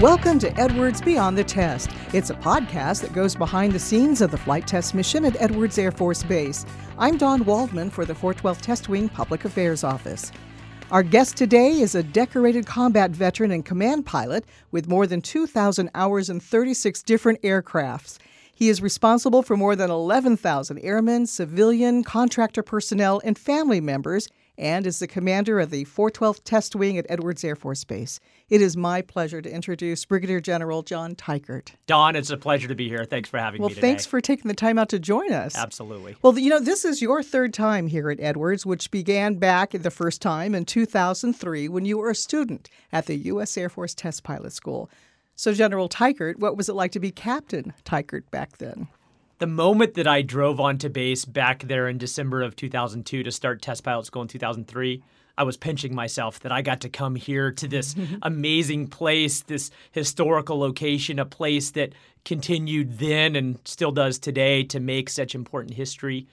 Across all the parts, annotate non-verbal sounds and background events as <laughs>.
Welcome to Edwards Beyond the Test. It's a podcast that goes behind the scenes of the flight test mission at Edwards Air Force Base. I'm Dawn Waldman for the 412 Test Wing Public Affairs Office. Our guest today is a decorated combat veteran and command pilot with more than 2,000 hours in 36 different aircrafts. He is responsible for more than 11,000 airmen, civilian, contractor personnel, and family members and is the commander of the 412th Test Wing at Edwards Air Force Base. It is my pleasure to introduce Brigadier General John Teichert. Dawn, it's a pleasure to be here. Thanks for having well, me Well, thanks for taking the time out to join us. Absolutely. Well, you know, this is your third time here at Edwards, which began back the first time in 2003 when you were a student at the U.S. Air Force Test Pilot School. So, General Teichert, what was it like to be Captain Teichert back then? The moment that I drove onto base back there in December of 2002 to start test pilot school in 2003, I was pinching myself that I got to come here to this <laughs> amazing place, this historical location, a place that continued then and still does today to make such important history.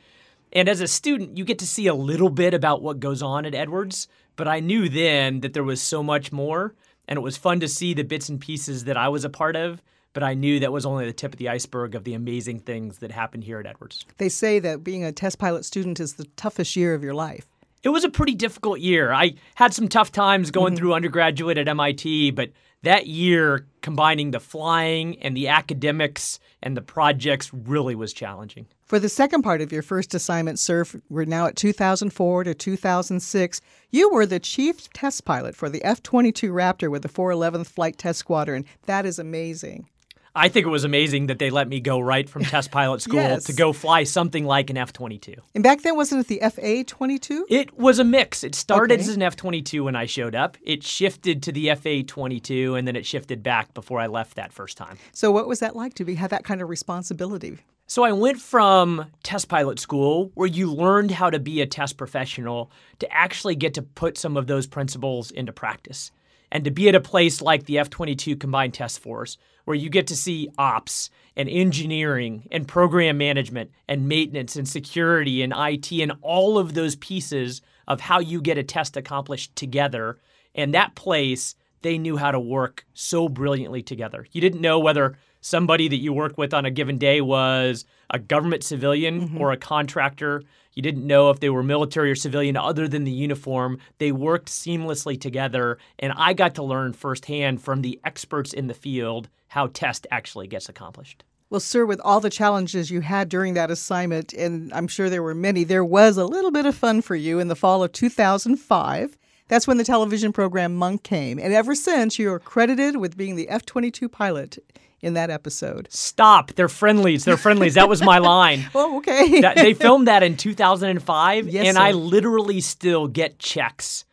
And as a student, you get to see a little bit about what goes on at Edwards, but I knew then that there was so much more, and it was fun to see the bits and pieces that I was a part of but I knew that was only the tip of the iceberg of the amazing things that happened here at Edwards. They say that being a test pilot student is the toughest year of your life. It was a pretty difficult year. I had some tough times going mm-hmm. through undergraduate at MIT, but that year, combining the flying and the academics and the projects, really was challenging. For the second part of your first assignment, sir, we're now at 2004 to 2006. You were the chief test pilot for the F 22 Raptor with the 411th Flight Test Squadron. That is amazing. I think it was amazing that they let me go right from test <laughs> pilot school yes. to go fly something like an F 22. And back then, wasn't it the FA 22? It was a mix. It started okay. as an F 22 when I showed up, it shifted to the FA 22, and then it shifted back before I left that first time. So, what was that like to be have that kind of responsibility? So I went from test pilot school, where you learned how to be a test professional, to actually get to put some of those principles into practice and to be at a place like the F 22 Combined Test Force, where you get to see ops and engineering and program management and maintenance and security and IT and all of those pieces of how you get a test accomplished together. And that place, they knew how to work so brilliantly together. You didn't know whether somebody that you work with on a given day was a government civilian mm-hmm. or a contractor you didn't know if they were military or civilian other than the uniform. They worked seamlessly together, and I got to learn firsthand from the experts in the field how test actually gets accomplished. Well, sir, with all the challenges you had during that assignment, and I'm sure there were many, there was a little bit of fun for you in the fall of 2005. That's when the television program Monk came. And ever since, you're credited with being the F 22 pilot in that episode. Stop. They're friendlies. They're friendlies. That was my <laughs> line. oh, okay. that, they filmed that in 2005, <laughs> yes, and sir. I literally still get checks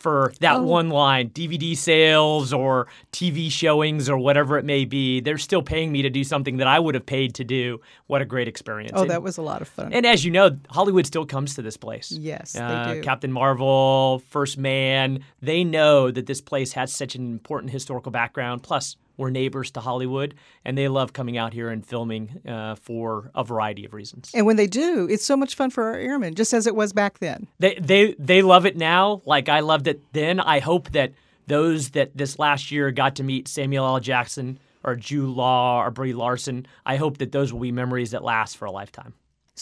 for that oh. one line DVD sales or TV showings or whatever it may be. They're still paying me to do something that I would have paid to do. What a great experience. Oh, and, that was a lot of fun. And as you know, Hollywood still comes to this place. Yes, uh, they do. Captain Marvel, First Man, they know that this place has such an important historical background. Plus, we're neighbors to Hollywood, and they love coming out here and filming uh, for a variety of reasons. And when they do, it's so much fun for our airmen, just as it was back then. They they they love it now, like I loved it then. I hope that those that this last year got to meet Samuel L. Jackson or Jude Law or Brie Larson, I hope that those will be memories that last for a lifetime.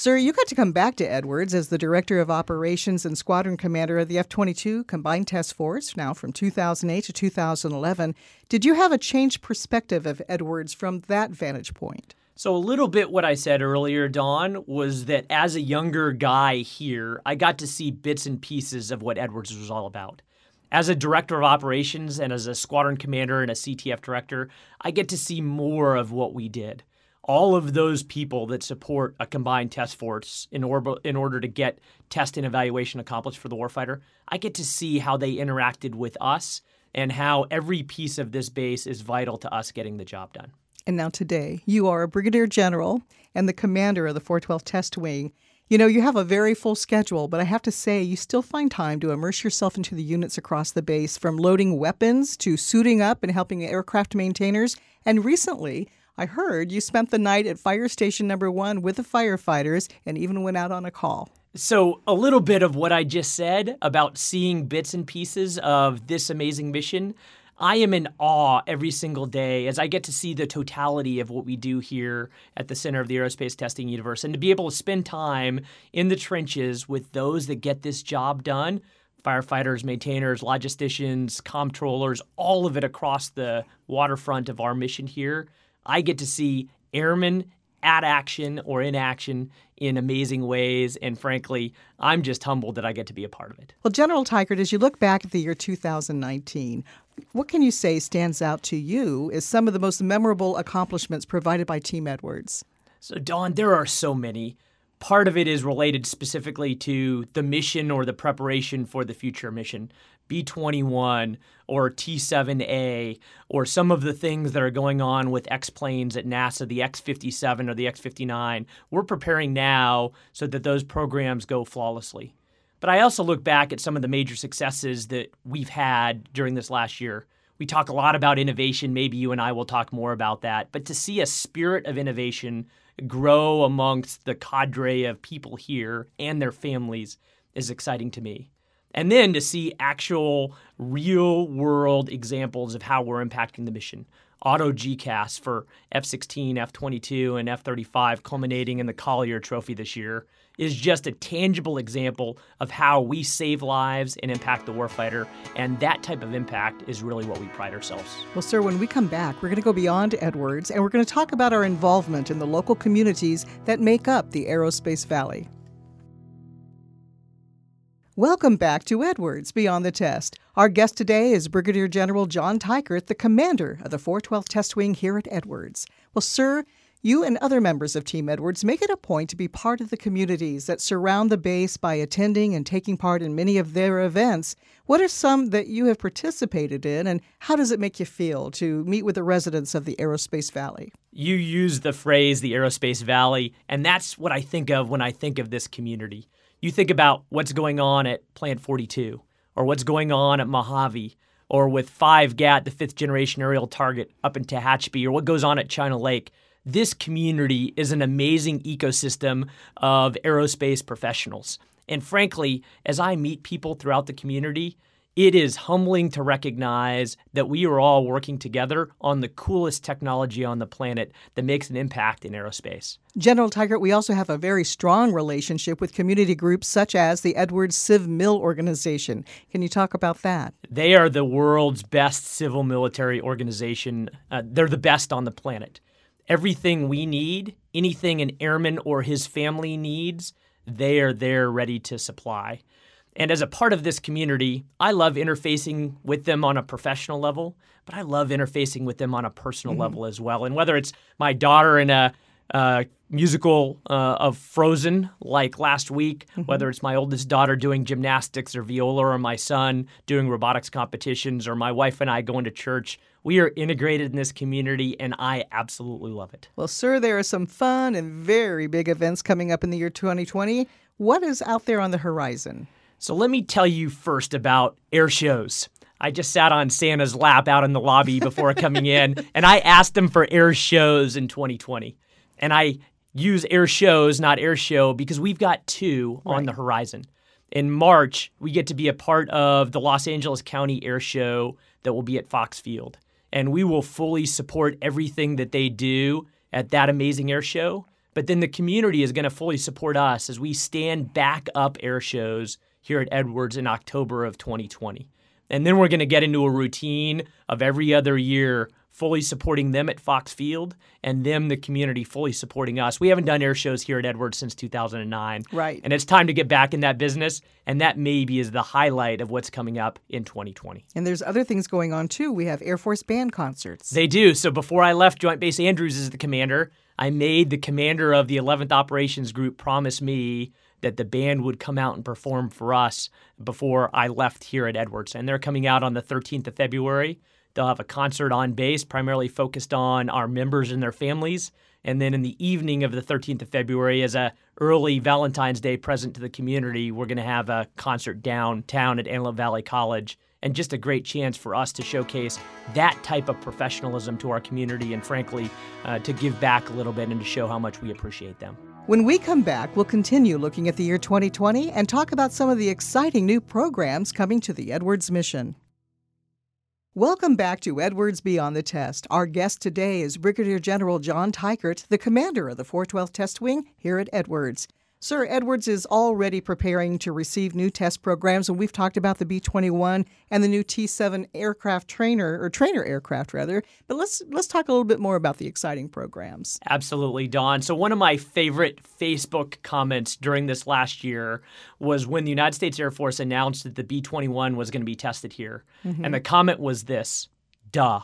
Sir, you got to come back to Edwards as the Director of Operations and Squadron Commander of the F 22 Combined Test Force, now from 2008 to 2011. Did you have a changed perspective of Edwards from that vantage point? So, a little bit what I said earlier, Dawn, was that as a younger guy here, I got to see bits and pieces of what Edwards was all about. As a director of operations and as a squadron commander and a CTF director, I get to see more of what we did all of those people that support a combined test force in, or- in order to get test and evaluation accomplished for the warfighter, I get to see how they interacted with us and how every piece of this base is vital to us getting the job done. And now today, you are a brigadier general and the commander of the 412 Test Wing. You know, you have a very full schedule, but I have to say, you still find time to immerse yourself into the units across the base, from loading weapons to suiting up and helping aircraft maintainers. And recently, I heard you spent the night at fire station number one with the firefighters and even went out on a call. So, a little bit of what I just said about seeing bits and pieces of this amazing mission. I am in awe every single day as I get to see the totality of what we do here at the center of the Aerospace Testing Universe and to be able to spend time in the trenches with those that get this job done firefighters, maintainers, logisticians, comptrollers, all of it across the waterfront of our mission here. I get to see airmen at action or in action in amazing ways. And frankly, I'm just humbled that I get to be a part of it. Well, General Teichert, as you look back at the year 2019, what can you say stands out to you as some of the most memorable accomplishments provided by Team Edwards? So, Dawn, there are so many. Part of it is related specifically to the mission or the preparation for the future mission. B 21 or T 7A or some of the things that are going on with X planes at NASA, the X 57 or the X 59. We're preparing now so that those programs go flawlessly. But I also look back at some of the major successes that we've had during this last year. We talk a lot about innovation. Maybe you and I will talk more about that. But to see a spirit of innovation grow amongst the cadre of people here and their families is exciting to me and then to see actual real world examples of how we're impacting the mission. Auto GCAS for F 16, F 22, and F 35, culminating in the Collier Trophy this year, is just a tangible example of how we save lives and impact the warfighter. And that type of impact is really what we pride ourselves. Well, sir, when we come back, we're going to go beyond Edwards and we're going to talk about our involvement in the local communities that make up the Aerospace Valley. Welcome back to Edwards Beyond the Test. Our guest today is Brigadier General John Teichert, the commander of the 412th Test Wing here at Edwards. Well, sir, you and other members of Team Edwards make it a point to be part of the communities that surround the base by attending and taking part in many of their events. What are some that you have participated in, and how does it make you feel to meet with the residents of the Aerospace Valley? You use the phrase the Aerospace Valley, and that's what I think of when I think of this community you think about what's going on at Plant 42 or what's going on at Mojave or with 5GAT, the fifth generation aerial target up in Tehachapi, or what goes on at China Lake. This community is an amazing ecosystem of aerospace professionals. And frankly, as I meet people throughout the community, it is humbling to recognize that we are all working together on the coolest technology on the planet that makes an impact in aerospace. General Teichert, we also have a very strong relationship with community groups such as the Edwards Civ Mill Organization. Can you talk about that? They are the world's best civil military organization. Uh, they're the best on the planet. Everything we need, anything an airman or his family needs, they are there ready to supply. And as a part of this community, I love interfacing with them on a professional level, but I love interfacing with them on a personal mm-hmm. level as well. And whether it's my daughter in a uh, musical uh, of Frozen, like last week, mm-hmm. whether it's my oldest daughter doing gymnastics or viola, or my son doing robotics competitions, or my wife and I going to church. We are integrated in this community, and I absolutely love it. Well, sir, there are some fun and very big events coming up in the year 2020. What is out there on the horizon? So let me tell you first about air shows. I just sat on Santa's lap out in the lobby before coming in, <laughs> and I asked him for air shows in 2020. And I use air shows, not air show, because we've got two right. on the horizon. In March, we get to be a part of the Los Angeles County Air Show that will be at Fox Field. And we will fully support everything that they do at that amazing air show. But then the community is going to fully support us as we stand back up air shows here at Edwards in October of 2020. And then we're going to get into a routine of every other year fully supporting them at Fox Field and them, the community, fully supporting us. We haven't done air shows here at Edwards since 2009. Right. And it's time to get back in that business. And that maybe is the highlight of what's coming up in 2020. And there's other things going on too. We have Air Force Band concerts. They do. So before I left Joint Base Andrews as the commander, I made the commander of the 11th Operations Group promise me that the band would come out and perform for us before I left here at Edwards. And they're coming out on the 13th of February. They'll have a concert on base, primarily focused on our members and their families. And then in the evening of the 13th of February, as a early Valentine's Day present to the community, we're going to have a concert downtown at Antelope Valley College. And just a great chance for us to showcase that type of professionalism to our community and, frankly, uh, to give back a little bit and to show how much we appreciate them. When we come back, we'll continue looking at the year 2020 and talk about some of the exciting new programs coming to the Edwards mission. Welcome back to Edwards Beyond the Test. Our guest today is Brigadier General John Teichert, the commander of the 412th Test Wing here at Edwards. Sir, Edwards is already preparing to receive new test programs, and we've talked about the B 21 and the new T 7 aircraft trainer, or trainer aircraft rather. But let's, let's talk a little bit more about the exciting programs. Absolutely, Dawn. So, one of my favorite Facebook comments during this last year was when the United States Air Force announced that the B 21 was going to be tested here. Mm-hmm. And the comment was this duh.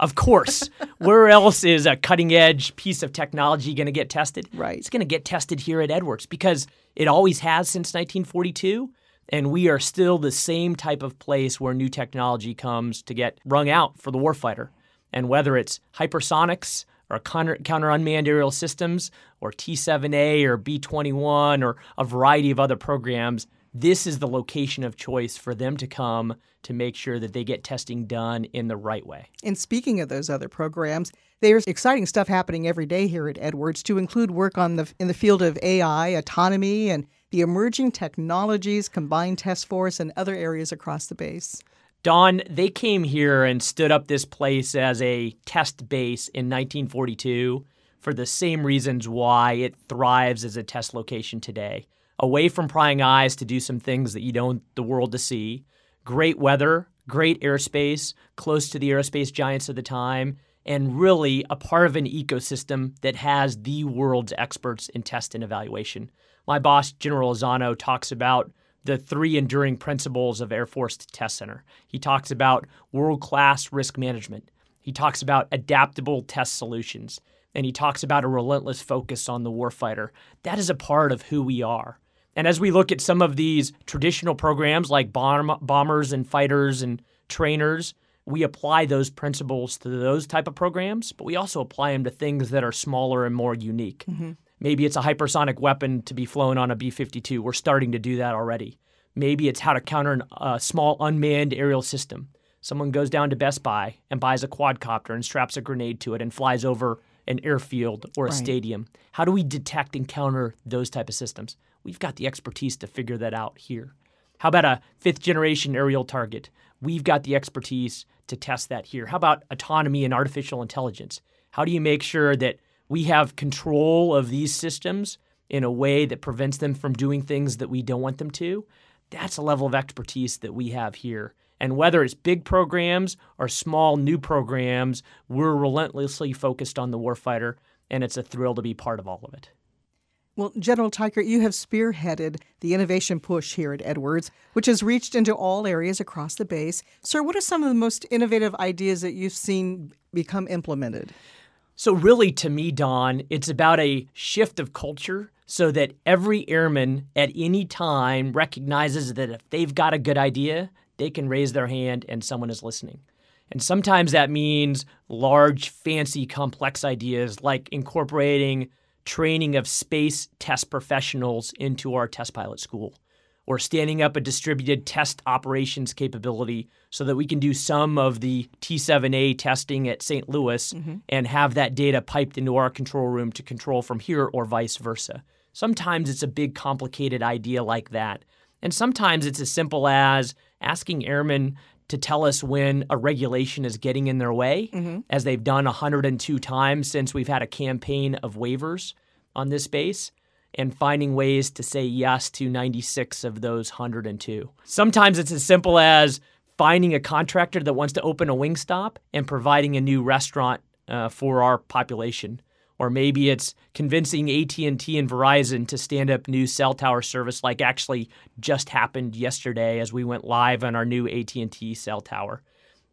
Of course. <laughs> Where else is a cutting edge piece of technology going to get tested? Right. It's going to get tested here at Edwards because it always has since 1942. And we are still the same type of place where new technology comes to get wrung out for the warfighter. And whether it's hypersonics or counter, counter unmanned aerial systems or T 7A or B 21 or a variety of other programs, this is the location of choice for them to come to make sure that they get testing done in the right way. And speaking of those other programs, there's exciting stuff happening every day here at Edwards to include work on the in the field of AI, autonomy, and the emerging technologies, combined test force, and other areas across the base. Dawn, they came here and stood up this place as a test base in 1942 for the same reasons why it thrives as a test location today away from prying eyes to do some things that you don't want the world to see. Great weather, great airspace, close to the aerospace giants of the time, and really a part of an ecosystem that has the world's experts in test and evaluation. My boss, General Azzano, talks about the three enduring principles of Air Force Test Center. He talks about world class risk management. He talks about adaptable test solutions. And he talks about a relentless focus on the warfighter. That is a part of who we are. And as we look at some of these traditional programs like bomb, bombers and fighters and trainers, we apply those principles to those type of programs, but we also apply them to things that are smaller and more unique. Mm-hmm. Maybe it's a hypersonic weapon to be flown on a B 52. We're starting to do that already. Maybe it's how to counter a small unmanned aerial system. Someone goes down to Best Buy and buys a quadcopter and straps a grenade to it and flies over an airfield or a right. stadium. How do we detect and counter those type of systems? We've got the expertise to figure that out here. How about a fifth generation aerial target? We've got the expertise to test that here. How about autonomy and artificial intelligence? How do you make sure that we have control of these systems in a way that prevents them from doing things that we don't want them to? That's a level of expertise that we have here. And whether it's big programs or small new programs, we're relentlessly focused on the warfighter, and it's a thrill to be part of all of it. Well, General Teichert, you have spearheaded the innovation push here at Edwards, which has reached into all areas across the base. Sir, what are some of the most innovative ideas that you've seen become implemented? So, really, to me, Dawn, it's about a shift of culture so that every airman at any time recognizes that if they've got a good idea, they can raise their hand and someone is listening. And sometimes that means large, fancy, complex ideas like incorporating training of space test professionals into our test pilot school or standing up a distributed test operations capability so that we can do some of the T7A testing at St. Louis mm-hmm. and have that data piped into our control room to control from here or vice versa. Sometimes it's a big, complicated idea like that. And sometimes it's as simple as asking airmen to tell us when a regulation is getting in their way, mm-hmm. as they've done 102 times since we've had a campaign of waivers on this base, and finding ways to say yes to 96 of those 102. Sometimes it's as simple as finding a contractor that wants to open a Wingstop and providing a new restaurant uh, for our population or maybe it's convincing AT&T and Verizon to stand up new cell tower service like actually just happened yesterday as we went live on our new AT&T cell tower.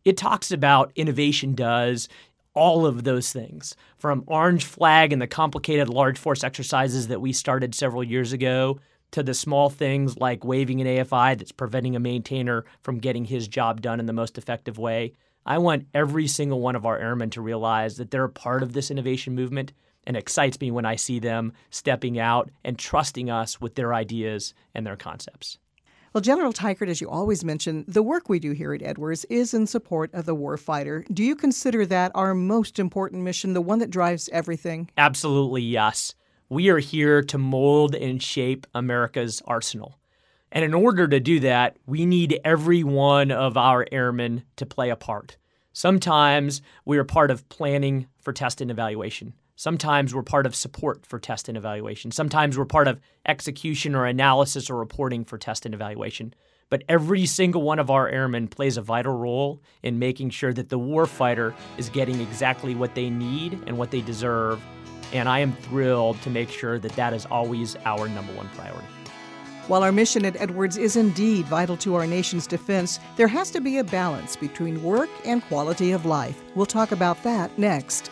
It talks about innovation does all of those things from orange flag and the complicated large force exercises that we started several years ago to the small things like waiving an AFI that's preventing a maintainer from getting his job done in the most effective way. I want every single one of our airmen to realize that they're a part of this innovation movement and excites me when I see them stepping out and trusting us with their ideas and their concepts. Well, General Teichert, as you always mention, the work we do here at Edwards is in support of the warfighter. Do you consider that our most important mission, the one that drives everything? Absolutely, yes. We are here to mold and shape America's arsenal. And in order to do that, we need every one of our airmen to play a part. Sometimes we are part of planning for test and evaluation. Sometimes we're part of support for test and evaluation. Sometimes we're part of execution or analysis or reporting for test and evaluation. But every single one of our airmen plays a vital role in making sure that the warfighter is getting exactly what they need and what they deserve. And I am thrilled to make sure that that is always our number one priority. While our mission at Edwards is indeed vital to our nation's defense, there has to be a balance between work and quality of life. We'll talk about that next.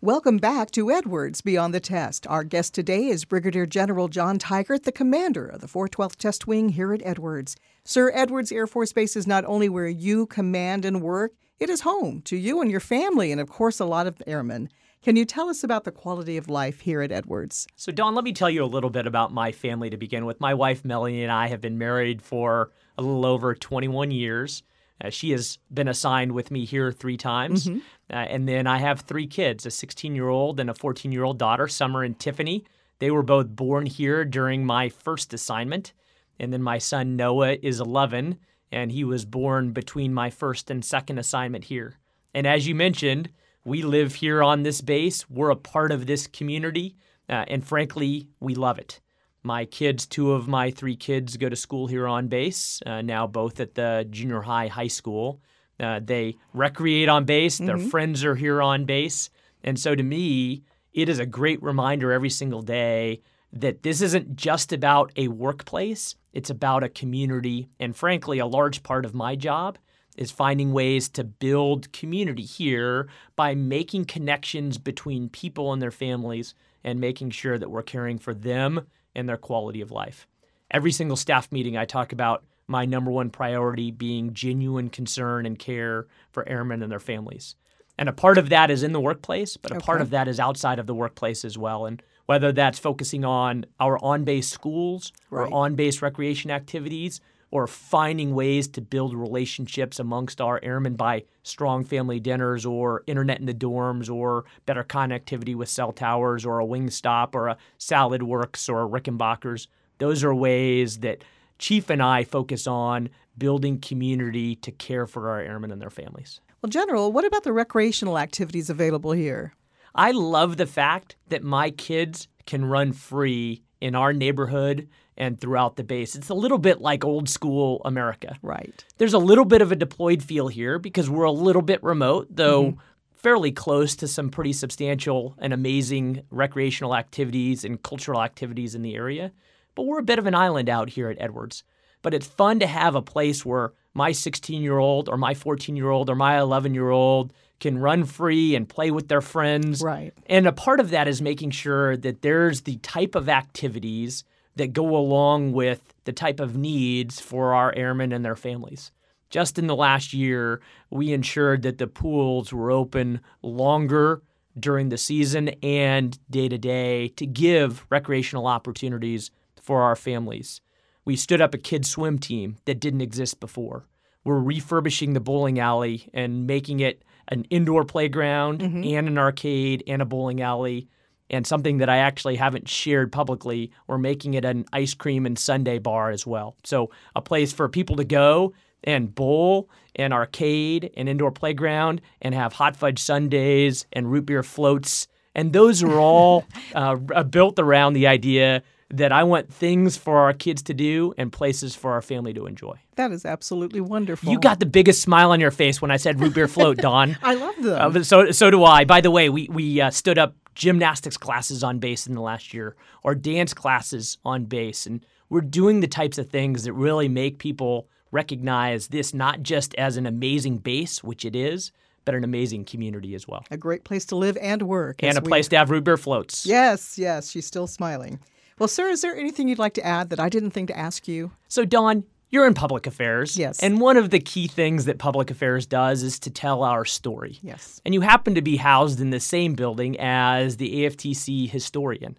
Welcome back to Edwards Beyond the Test. Our guest today is Brigadier General John Teichert, the commander of the 412th Test Wing here at Edwards. Sir, Edwards Air Force Base is not only where you command and work, it is home to you and your family, and of course, a lot of airmen. Can you tell us about the quality of life here at Edwards? So, Dawn, let me tell you a little bit about my family to begin with. My wife, Melanie, and I have been married for a little over 21 years. Uh, she has been assigned with me here three times. Mm-hmm. Uh, and then I have three kids a 16 year old and a 14 year old daughter, Summer and Tiffany. They were both born here during my first assignment. And then my son, Noah, is 11, and he was born between my first and second assignment here. And as you mentioned, we live here on this base. We're a part of this community, uh, and frankly, we love it. My kids, two of my three kids, go to school here on base, uh, now both at the junior high, high school. Uh, they recreate on base, mm-hmm. their friends are here on base. And so to me, it is a great reminder every single day that this isn't just about a workplace, it's about a community. And frankly, a large part of my job is finding ways to build community here by making connections between people and their families and making sure that we're caring for them and their quality of life. Every single staff meeting, I talk about my number one priority being genuine concern and care for airmen and their families. And a part of that is in the workplace, but a okay. part of that is outside of the workplace as well. And whether that's focusing on our on base schools right. or on base recreation activities, or finding ways to build relationships amongst our airmen by strong family dinners or internet in the dorms or better connectivity with cell towers or a Wingstop or a Saladworks or a Rickenbackers those are ways that chief and i focus on building community to care for our airmen and their families. Well general what about the recreational activities available here? I love the fact that my kids can run free in our neighborhood and throughout the base. It's a little bit like old school America. Right. There's a little bit of a deployed feel here because we're a little bit remote, though mm-hmm. fairly close to some pretty substantial and amazing recreational activities and cultural activities in the area. But we're a bit of an island out here at Edwards. But it's fun to have a place where my 16 year old or my 14 year old or my 11 year old can run free and play with their friends. Right. And a part of that is making sure that there's the type of activities that go along with the type of needs for our airmen and their families. Just in the last year, we ensured that the pools were open longer during the season and day to day to give recreational opportunities for our families. We stood up a kids' swim team that didn't exist before. We're refurbishing the bowling alley and making it an indoor playground mm-hmm. and an arcade and a bowling alley and something that I actually haven't shared publicly, we're making it an ice cream and sundae bar as well. So a place for people to go and bowl and arcade and indoor playground and have hot fudge sundaes and root beer floats. And those are all <laughs> uh, built around the idea that I want things for our kids to do and places for our family to enjoy. That is absolutely wonderful. You got the biggest smile on your face when I said root beer float, <laughs> Dawn. I love them. Uh, so so do I. By the way, we we uh, stood up gymnastics classes on base in the last year or dance classes on base. And we're doing the types of things that really make people recognize this not just as an amazing base, which it is, but an amazing community as well. A great place to live and work. And a we... place to have root beer floats. Yes, yes, she's still smiling. Well, sir, is there anything you'd like to add that I didn't think to ask you? So, Dawn, you're in public affairs. Yes. And one of the key things that public affairs does is to tell our story. Yes. And you happen to be housed in the same building as the AFTC historian.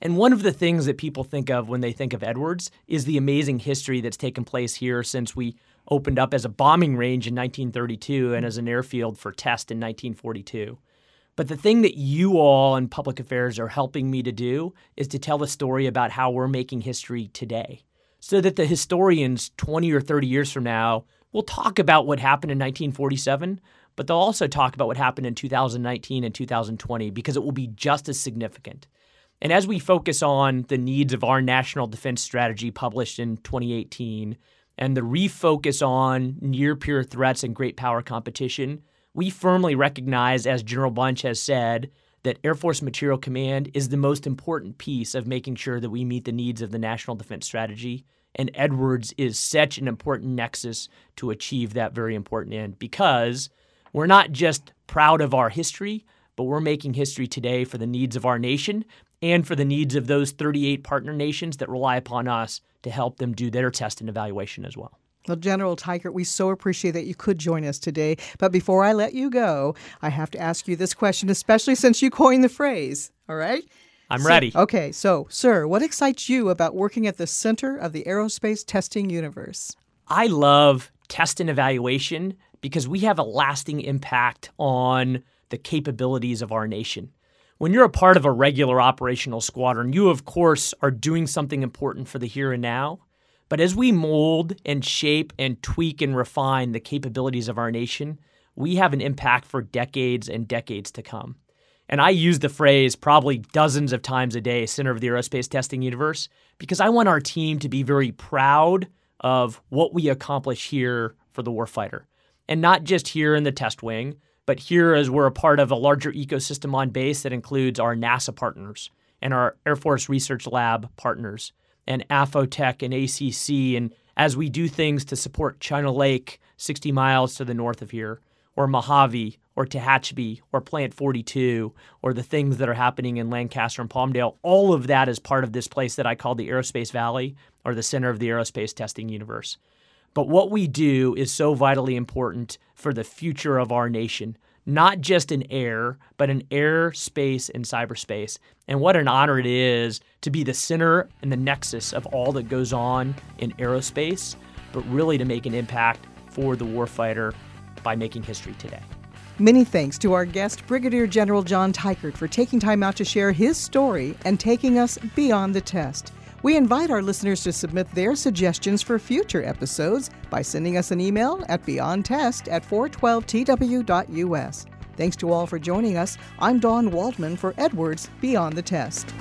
And one of the things that people think of when they think of Edwards is the amazing history that's taken place here since we opened up as a bombing range in 1932 and as an airfield for test in 1942. But the thing that you all in public affairs are helping me to do is to tell the story about how we're making history today so that the historians 20 or 30 years from now will talk about what happened in 1947, but they'll also talk about what happened in 2019 and 2020 because it will be just as significant. And as we focus on the needs of our national defense strategy published in 2018 and the refocus on near peer threats and great power competition, we firmly recognize, as General Bunch has said, that Air Force Materiel Command is the most important piece of making sure that we meet the needs of the national defense strategy. And Edwards is such an important nexus to achieve that very important end because we're not just proud of our history, but we're making history today for the needs of our nation and for the needs of those 38 partner nations that rely upon us to help them do their test and evaluation as well. Well, General Teichert, we so appreciate that you could join us today. But before I let you go, I have to ask you this question, especially since you coined the phrase. All right? I'm so, ready. Okay, so, sir, what excites you about working at the center of the aerospace testing universe? I love test and evaluation because we have a lasting impact on the capabilities of our nation. When you're a part of a regular operational squadron, you, of course, are doing something important for the here and now. But as we mold and shape and tweak and refine the capabilities of our nation, we have an impact for decades and decades to come. And I use the phrase probably dozens of times a day, center of the aerospace testing universe, because I want our team to be very proud of what we accomplish here for the warfighter. And not just here in the test wing, but here as we're a part of a larger ecosystem on base that includes our NASA partners and our Air Force Research Lab partners and AFOTEC and ACC. And as we do things to support China Lake 60 miles to the north of here, or Mojave, or Tehachapi, or Plant 42, or the things that are happening in Lancaster and Palmdale, all of that is part of this place that I call the Aerospace Valley, or the center of the aerospace testing universe. But what we do is so vitally important for the future of our nation not just in air, but in air, space, and cyberspace. And what an honor it is to be the center and the nexus of all that goes on in aerospace, but really to make an impact for the warfighter by making history today. Many thanks to our guest, Brigadier General John Teichert, for taking time out to share his story and taking us beyond the test. We invite our listeners to submit their suggestions for future episodes by sending us an email at beyondtest at 412tw.us. Thanks to all for joining us. I'm Dawn Waldman for Edwards Beyond the Test.